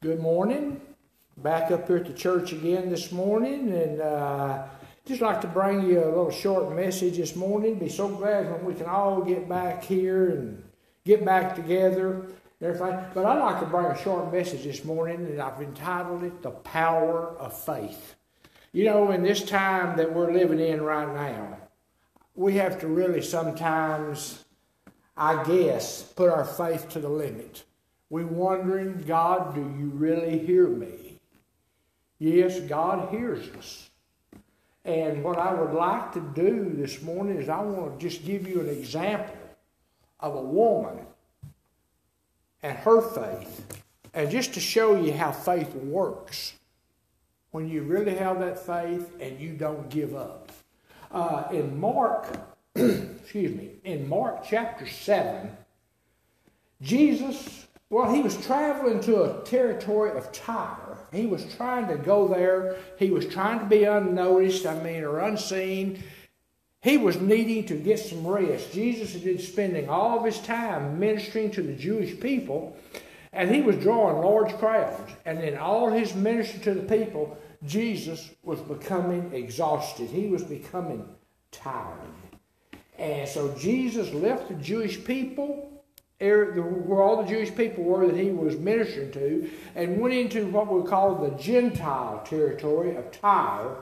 Good morning. Back up here at the church again this morning, and uh, just like to bring you a little short message this morning. Be so glad when we can all get back here and get back together. But I'd like to bring a short message this morning, and I've entitled it "The Power of Faith." You know, in this time that we're living in right now, we have to really sometimes, I guess, put our faith to the limit we wondering, God, do you really hear me? Yes, God hears us. And what I would like to do this morning is I want to just give you an example of a woman and her faith, and just to show you how faith works when you really have that faith and you don't give up. Uh, in Mark, excuse me, in Mark chapter 7, Jesus well, he was traveling to a territory of Tyre. He was trying to go there. He was trying to be unnoticed, I mean, or unseen. He was needing to get some rest. Jesus had been spending all of his time ministering to the Jewish people, and he was drawing large crowds. And in all his ministry to the people, Jesus was becoming exhausted. He was becoming tired. And so Jesus left the Jewish people where all the Jewish people were that he was ministering to, and went into what we call the Gentile territory of Tyre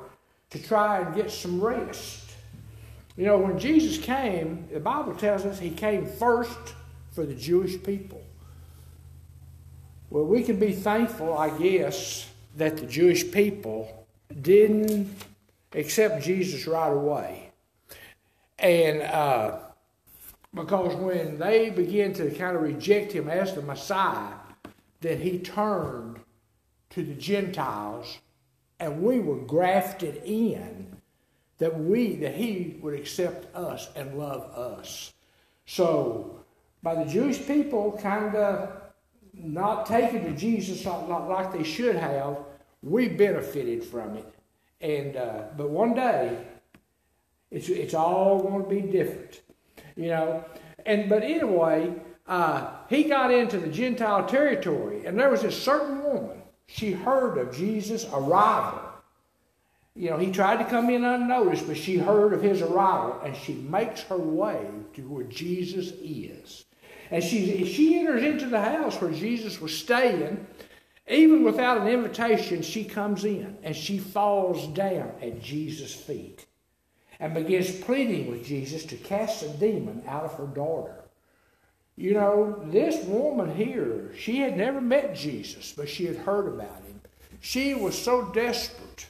to try and get some rest. You know, when Jesus came, the Bible tells us he came first for the Jewish people. Well, we can be thankful, I guess, that the Jewish people didn't accept Jesus right away. And, uh, because when they began to kind of reject him as the Messiah, then he turned to the Gentiles and we were grafted in that we that he would accept us and love us. So by the Jewish people kind of not taking to Jesus like they should have, we benefited from it. And uh, but one day, it's it's all going to be different you know. And but anyway, uh, he got into the Gentile territory, and there was a certain woman. She heard of Jesus' arrival. You know, he tried to come in unnoticed, but she heard of his arrival, and she makes her way to where Jesus is. And she, she enters into the house where Jesus was staying. Even without an invitation, she comes in and she falls down at Jesus' feet and begins pleading with Jesus to cast a demon out of her daughter. You know, this woman here, she had never met Jesus, but she had heard about him. She was so desperate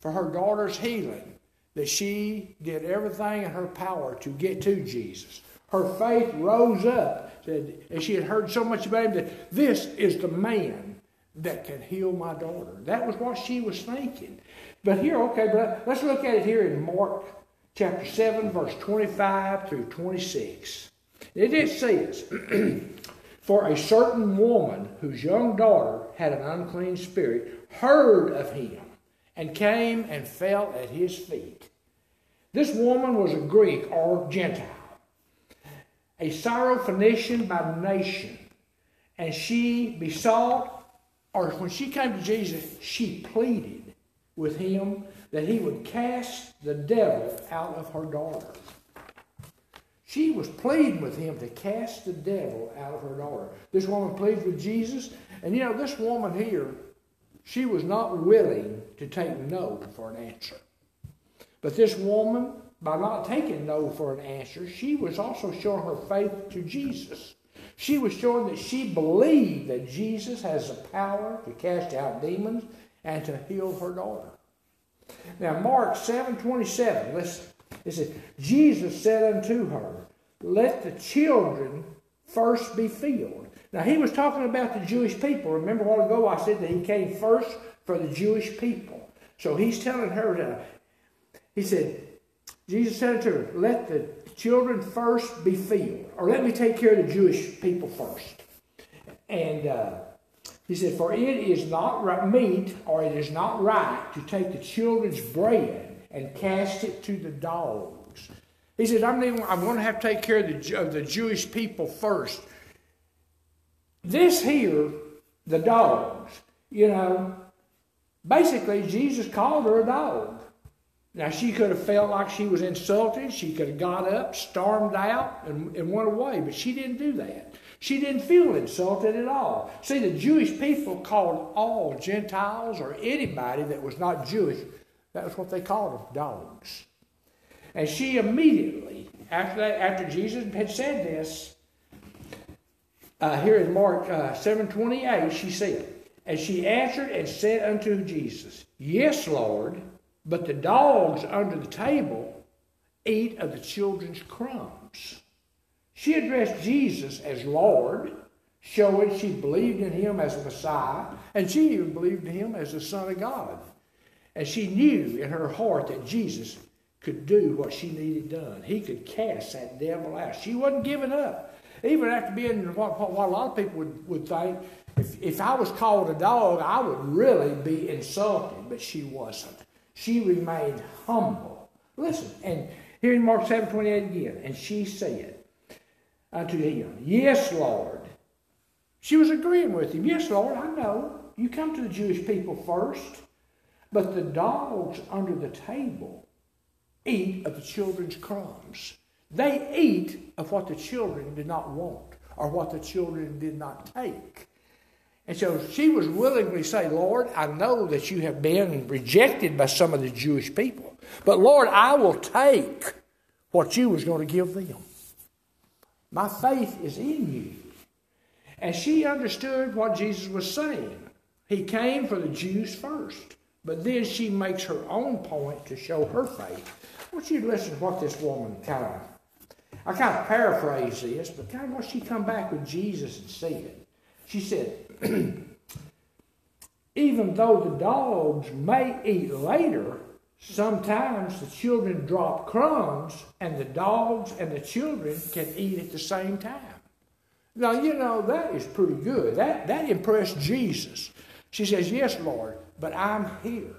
for her daughter's healing that she did everything in her power to get to Jesus. Her faith rose up, said, and she had heard so much about him that this is the man that can heal my daughter. That was what she was thinking. But here, okay, but let's look at it here in Mark chapter 7, verse 25 through 26. It says, For a certain woman whose young daughter had an unclean spirit heard of him and came and fell at his feet. This woman was a Greek or Gentile, a Syrophoenician by nation, and she besought, or when she came to Jesus, she pleaded with him that he would cast the devil out of her daughter. She was pleading with him to cast the devil out of her daughter. This woman pleads with Jesus, and you know, this woman here, she was not willing to take no for an answer. But this woman, by not taking no for an answer, she was also showing her faith to Jesus. She was showing that she believed that Jesus has the power to cast out demons and to heal her daughter. Now, Mark 7 27, listen. It says, Jesus said unto her, Let the children first be filled. Now, he was talking about the Jewish people. Remember a while ago I said that he came first for the Jewish people. So he's telling her that. He said, Jesus said unto her, Let the children first be filled. Or let me take care of the Jewish people first. And uh, he said, For it is not right, meat, or it is not right to take the children's bread and cast it to the dogs. He said, I'm, I'm going to have to take care of the, of the Jewish people first. This here, the dogs. You know, basically, Jesus called her a dog. Now, she could have felt like she was insulted. She could have got up, stormed out, and, and went away, but she didn't do that. She didn't feel insulted at all. See, the Jewish people called all Gentiles or anybody that was not Jewish, that was what they called them, dogs. And she immediately, after that, after Jesus had said this, uh, here in Mark uh, 7.28, she said, And she answered and said unto Jesus, Yes, Lord, but the dogs under the table eat of the children's crumbs. She addressed Jesus as Lord, showing she believed in him as Messiah, and she even believed in him as the Son of God. And she knew in her heart that Jesus could do what she needed done. He could cast that devil out. She wasn't giving up. Even after being what, what, what a lot of people would, would think, if, if I was called a dog, I would really be insulted, but she wasn't. She remained humble. Listen, and here in Mark 7 28 again, and she said, Uh, unto him. Yes, Lord. She was agreeing with him. Yes, Lord, I know. You come to the Jewish people first. But the dogs under the table eat of the children's crumbs. They eat of what the children did not want or what the children did not take. And so she was willingly say, Lord, I know that you have been rejected by some of the Jewish people. But Lord, I will take what you was going to give them. My faith is in you. And she understood what Jesus was saying. He came for the Jews first, but then she makes her own point to show her faith. I want you to listen to what this woman kind of, I kind of paraphrase this, but kind of what she come back with Jesus and said. She said, even though the dogs may eat later, Sometimes the children drop crumbs, and the dogs and the children can eat at the same time. Now, you know, that is pretty good. That, that impressed Jesus. She says, Yes, Lord, but I'm here.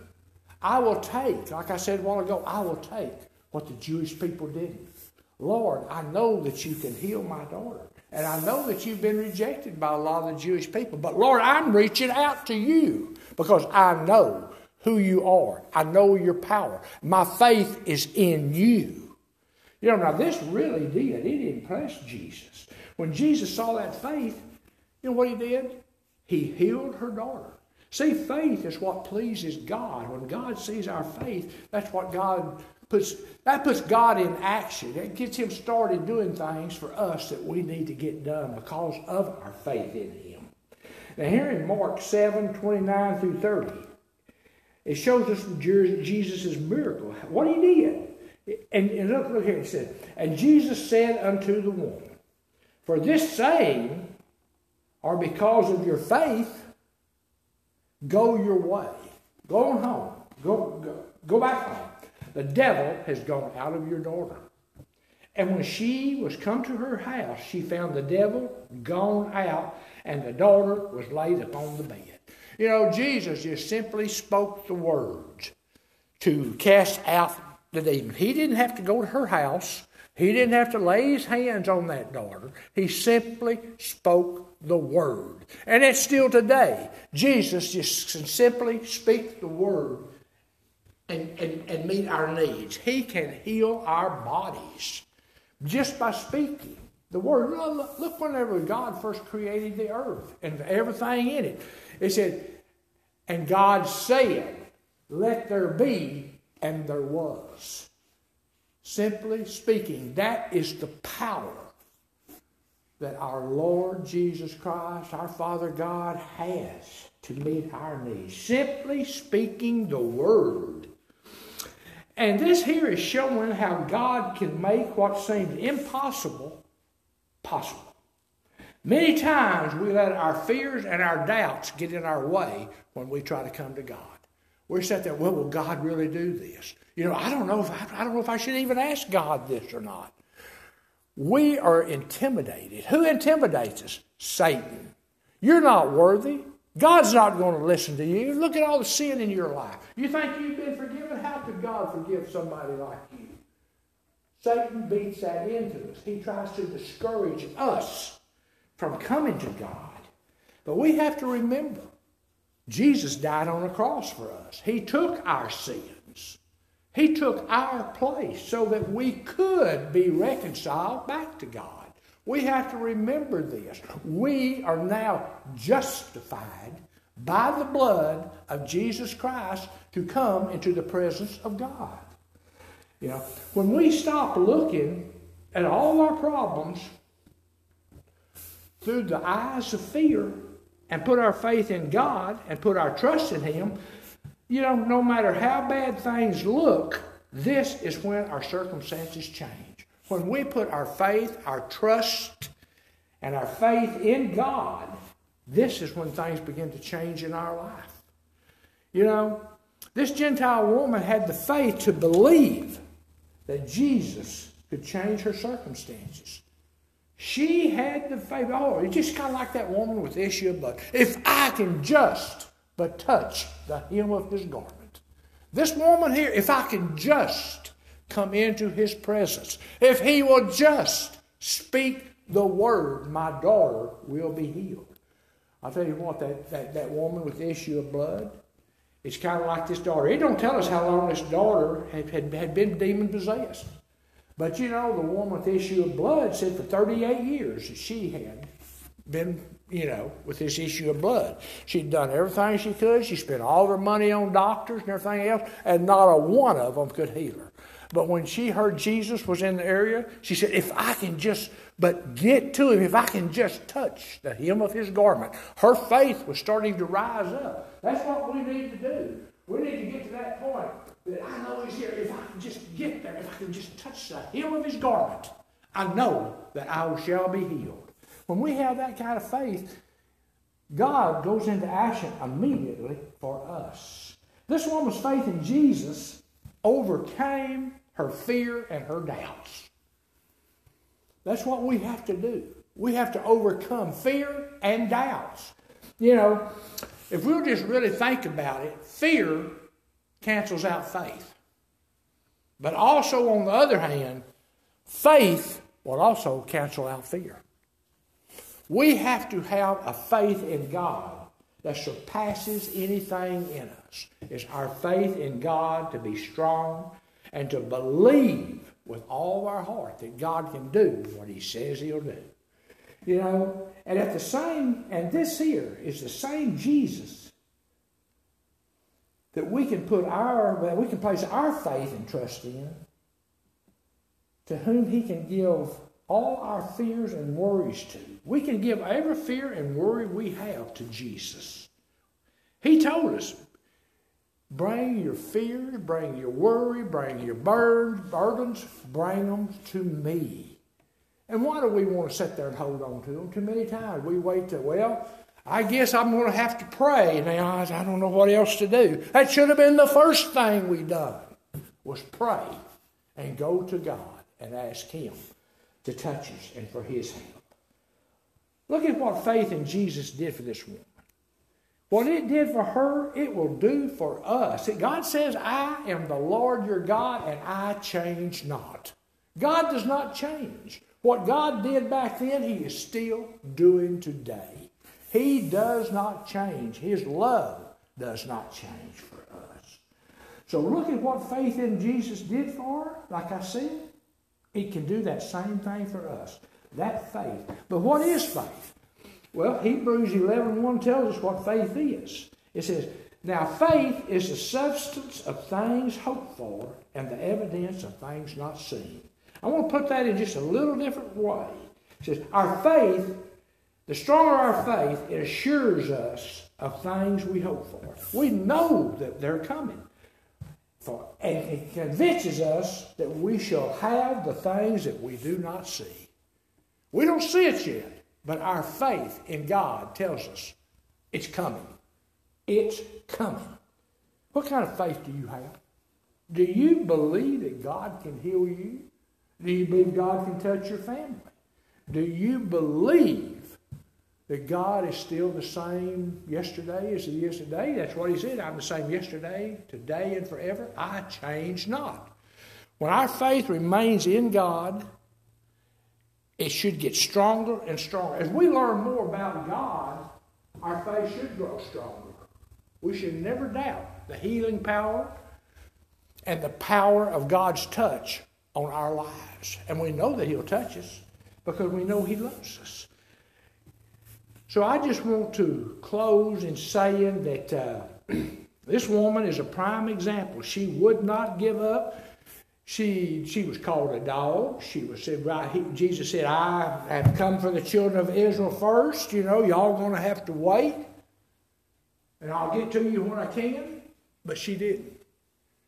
I will take, like I said a while ago, I will take what the Jewish people didn't. Lord, I know that you can heal my daughter. And I know that you've been rejected by a lot of the Jewish people. But Lord, I'm reaching out to you because I know who you are. I know your power. My faith is in you. You know, now this really did. It impressed Jesus. When Jesus saw that faith, you know what he did? He healed her daughter. See, faith is what pleases God. When God sees our faith, that's what God puts, that puts God in action. It gets him started doing things for us that we need to get done because of our faith in him. Now here in Mark 7, 29 through 30, it shows us Jesus' miracle, what he did. And, and look, look here, it said, And Jesus said unto the woman, For this saying, or because of your faith, go your way. Go on home. Go, go, go back home. The devil has gone out of your daughter. And when she was come to her house, she found the devil gone out, and the daughter was laid upon the bed. You know, Jesus just simply spoke the words to cast out the demon. He didn't have to go to her house. He didn't have to lay his hands on that daughter. He simply spoke the word. And it's still today. Jesus just can simply speak the word and, and, and meet our needs. He can heal our bodies just by speaking the word. Look, whenever God first created the earth and everything in it. It said, and God said, Let there be, and there was. Simply speaking, that is the power that our Lord Jesus Christ, our Father God, has to meet our needs. Simply speaking the Word. And this here is showing how God can make what seems impossible possible. Many times we let our fears and our doubts get in our way when we try to come to God. We're sat there, well, will God really do this? You know, I don't know if I, I don't know if I should even ask God this or not. We are intimidated. Who intimidates us? Satan. You're not worthy. God's not going to listen to you. Look at all the sin in your life. You think you've been forgiven? How could God forgive somebody like you? Satan beats that into us. He tries to discourage us from coming to God. But we have to remember Jesus died on a cross for us. He took our sins. He took our place so that we could be reconciled back to God. We have to remember this. We are now justified by the blood of Jesus Christ to come into the presence of God. You know, when we stop looking at all our problems through the eyes of fear and put our faith in God and put our trust in Him, you know, no matter how bad things look, this is when our circumstances change. When we put our faith, our trust, and our faith in God, this is when things begin to change in our life. You know, this Gentile woman had the faith to believe that Jesus could change her circumstances. She had the faith. Oh, it's just kind of like that woman with issue of blood. If I can just but touch the hem of his garment. This woman here, if I can just come into his presence, if he will just speak the word, my daughter will be healed. I'll tell you what, that, that, that woman with the issue of blood, it's kind of like this daughter. It don't tell us how long this daughter had, had, had been demon possessed. But you know, the woman with the issue of blood said for 38 years she had been, you know, with this issue of blood. She'd done everything she could. She spent all her money on doctors and everything else, and not a one of them could heal her. But when she heard Jesus was in the area, she said, If I can just but get to him, if I can just touch the hem of his garment, her faith was starting to rise up. That's what we need to do. We need to get to that point that I know He's here. If I can just get there, if I can just touch the hem of His garment, I know that I shall be healed. When we have that kind of faith, God goes into action immediately for us. This woman's faith in Jesus overcame her fear and her doubts. That's what we have to do. We have to overcome fear and doubts. You know, if we'll just really think about it, fear cancels out faith. But also, on the other hand, faith will also cancel out fear. We have to have a faith in God that surpasses anything in us. It's our faith in God to be strong and to believe with all our heart that God can do what He says He'll do. You know, and at the same, and this here is the same Jesus that we can put our, we can place our faith and trust in, to whom He can give all our fears and worries to. We can give every fear and worry we have to Jesus. He told us, bring your fears, bring your worry, bring your burdens, bring them to me. And why do we want to sit there and hold on to them? Too many times we wait till, well, I guess I'm going to have to pray now. I don't know what else to do. That should have been the first thing we done was pray and go to God and ask Him to touch us and for His help. Look at what faith in Jesus did for this woman. What it did for her, it will do for us. God says, I am the Lord your God and I change not. God does not change. What God did back then, He is still doing today. He does not change. His love does not change for us. So look at what faith in Jesus did for her. Like I said, it can do that same thing for us. That faith. But what is faith? Well, Hebrews 11 1 tells us what faith is. It says, Now faith is the substance of things hoped for and the evidence of things not seen. I want to put that in just a little different way. It says, Our faith, the stronger our faith, it assures us of things we hope for. We know that they're coming. For, and it convinces us that we shall have the things that we do not see. We don't see it yet, but our faith in God tells us it's coming. It's coming. What kind of faith do you have? Do you believe that God can heal you? Do you believe God can touch your family? Do you believe that God is still the same yesterday as He is today? That's what He said. I'm the same yesterday, today, and forever. I change not. When our faith remains in God, it should get stronger and stronger. As we learn more about God, our faith should grow stronger. We should never doubt the healing power and the power of God's touch on our lives. And we know that He'll touch us because we know He loves us. So I just want to close in saying that uh, this woman is a prime example. She would not give up. She, she was called a dog. She was said, right, he, Jesus said, I have come for the children of Israel first. You know, y'all going to have to wait. And I'll get to you when I can. But she didn't.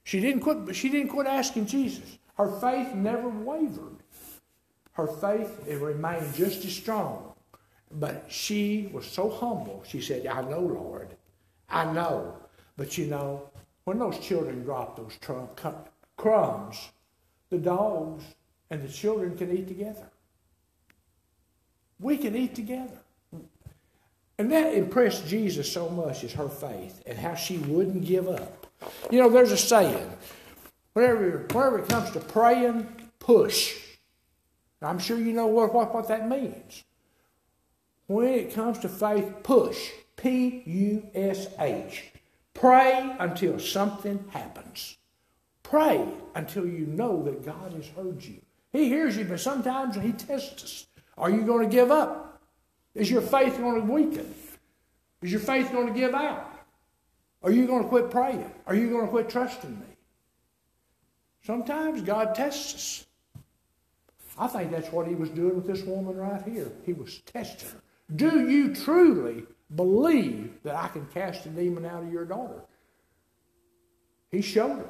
She didn't quit, but she didn't quit asking Jesus. Her faith never wavered. Her faith it remained just as strong. But she was so humble. She said, I know, Lord. I know. But you know, when those children drop those crumbs, the dogs and the children can eat together. We can eat together. And that impressed Jesus so much is her faith and how she wouldn't give up. You know, there's a saying whenever, whenever it comes to praying, push. I'm sure you know what, what, what that means. When it comes to faith, push. P U S H. Pray until something happens. Pray until you know that God has heard you. He hears you, but sometimes He tests us. Are you going to give up? Is your faith going to weaken? Is your faith going to give out? Are you going to quit praying? Are you going to quit trusting me? Sometimes God tests us. I think that's what he was doing with this woman right here. He was testing her. Do you truly believe that I can cast a demon out of your daughter? He showed her.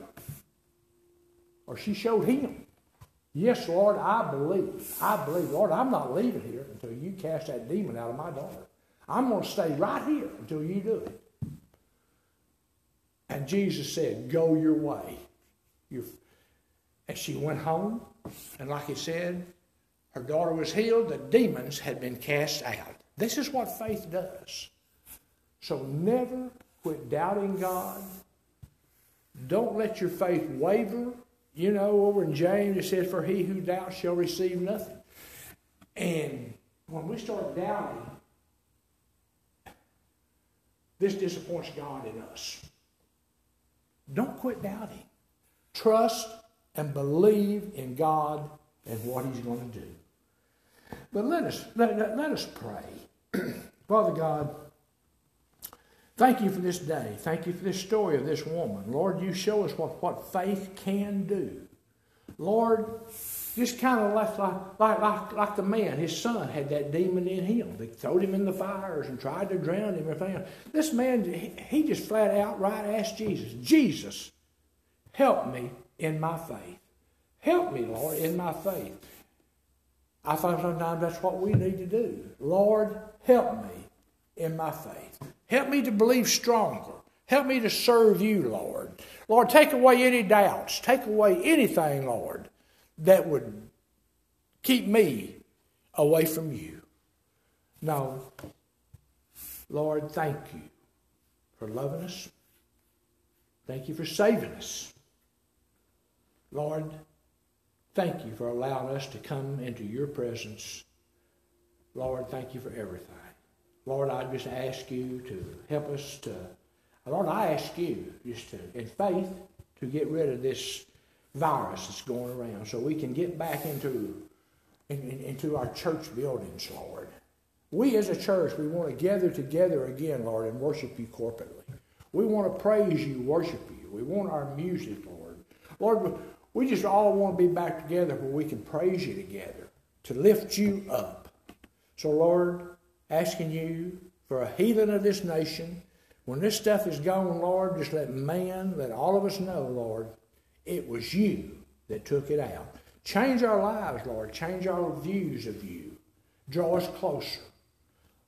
Or she showed him. Yes, Lord, I believe. I believe. Lord, I'm not leaving here until you cast that demon out of my daughter. I'm going to stay right here until you do it. And Jesus said, Go your way. and she went home, and like he said, her daughter was healed. The demons had been cast out. This is what faith does. So never quit doubting God. Don't let your faith waver. You know, over in James it says, For he who doubts shall receive nothing. And when we start doubting, this disappoints God in us. Don't quit doubting. Trust and believe in God and what He's going to do. But let us let, let, us pray. Father God, thank you for this day. Thank you for this story of this woman. Lord, you show us what, what faith can do. Lord, just kind of like, like, like, like the man, his son had that demon in him. They threw him in the fires and tried to drown him. And everything. This man, he just flat out right asked Jesus, Jesus, help me in my faith. Help me, Lord, in my faith. I think sometimes that's what we need to do. Lord, help me in my faith. Help me to believe stronger. Help me to serve you, Lord. Lord, take away any doubts. Take away anything, Lord, that would keep me away from you. No. Lord, thank you for loving us. Thank you for saving us. Lord, thank you for allowing us to come into your presence. Lord, thank you for everything. Lord, I just ask you to help us to, Lord, I ask you just to, in faith, to get rid of this virus that's going around so we can get back into, in, in, into our church buildings, Lord. We as a church, we want to gather together again, Lord, and worship you corporately. We want to praise you, worship you. We want our music, Lord. Lord, we just all want to be back together where we can praise you together, to lift you up. So, Lord, asking you for a healing of this nation. When this stuff is gone, Lord, just let man, let all of us know, Lord, it was you that took it out. Change our lives, Lord. Change our views of you. Draw us closer.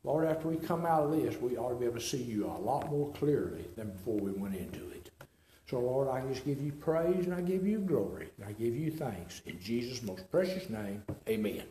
Lord, after we come out of this, we ought to be able to see you a lot more clearly than before we went into it. So, Lord, I just give you praise and I give you glory and I give you thanks. In Jesus' most precious name, amen.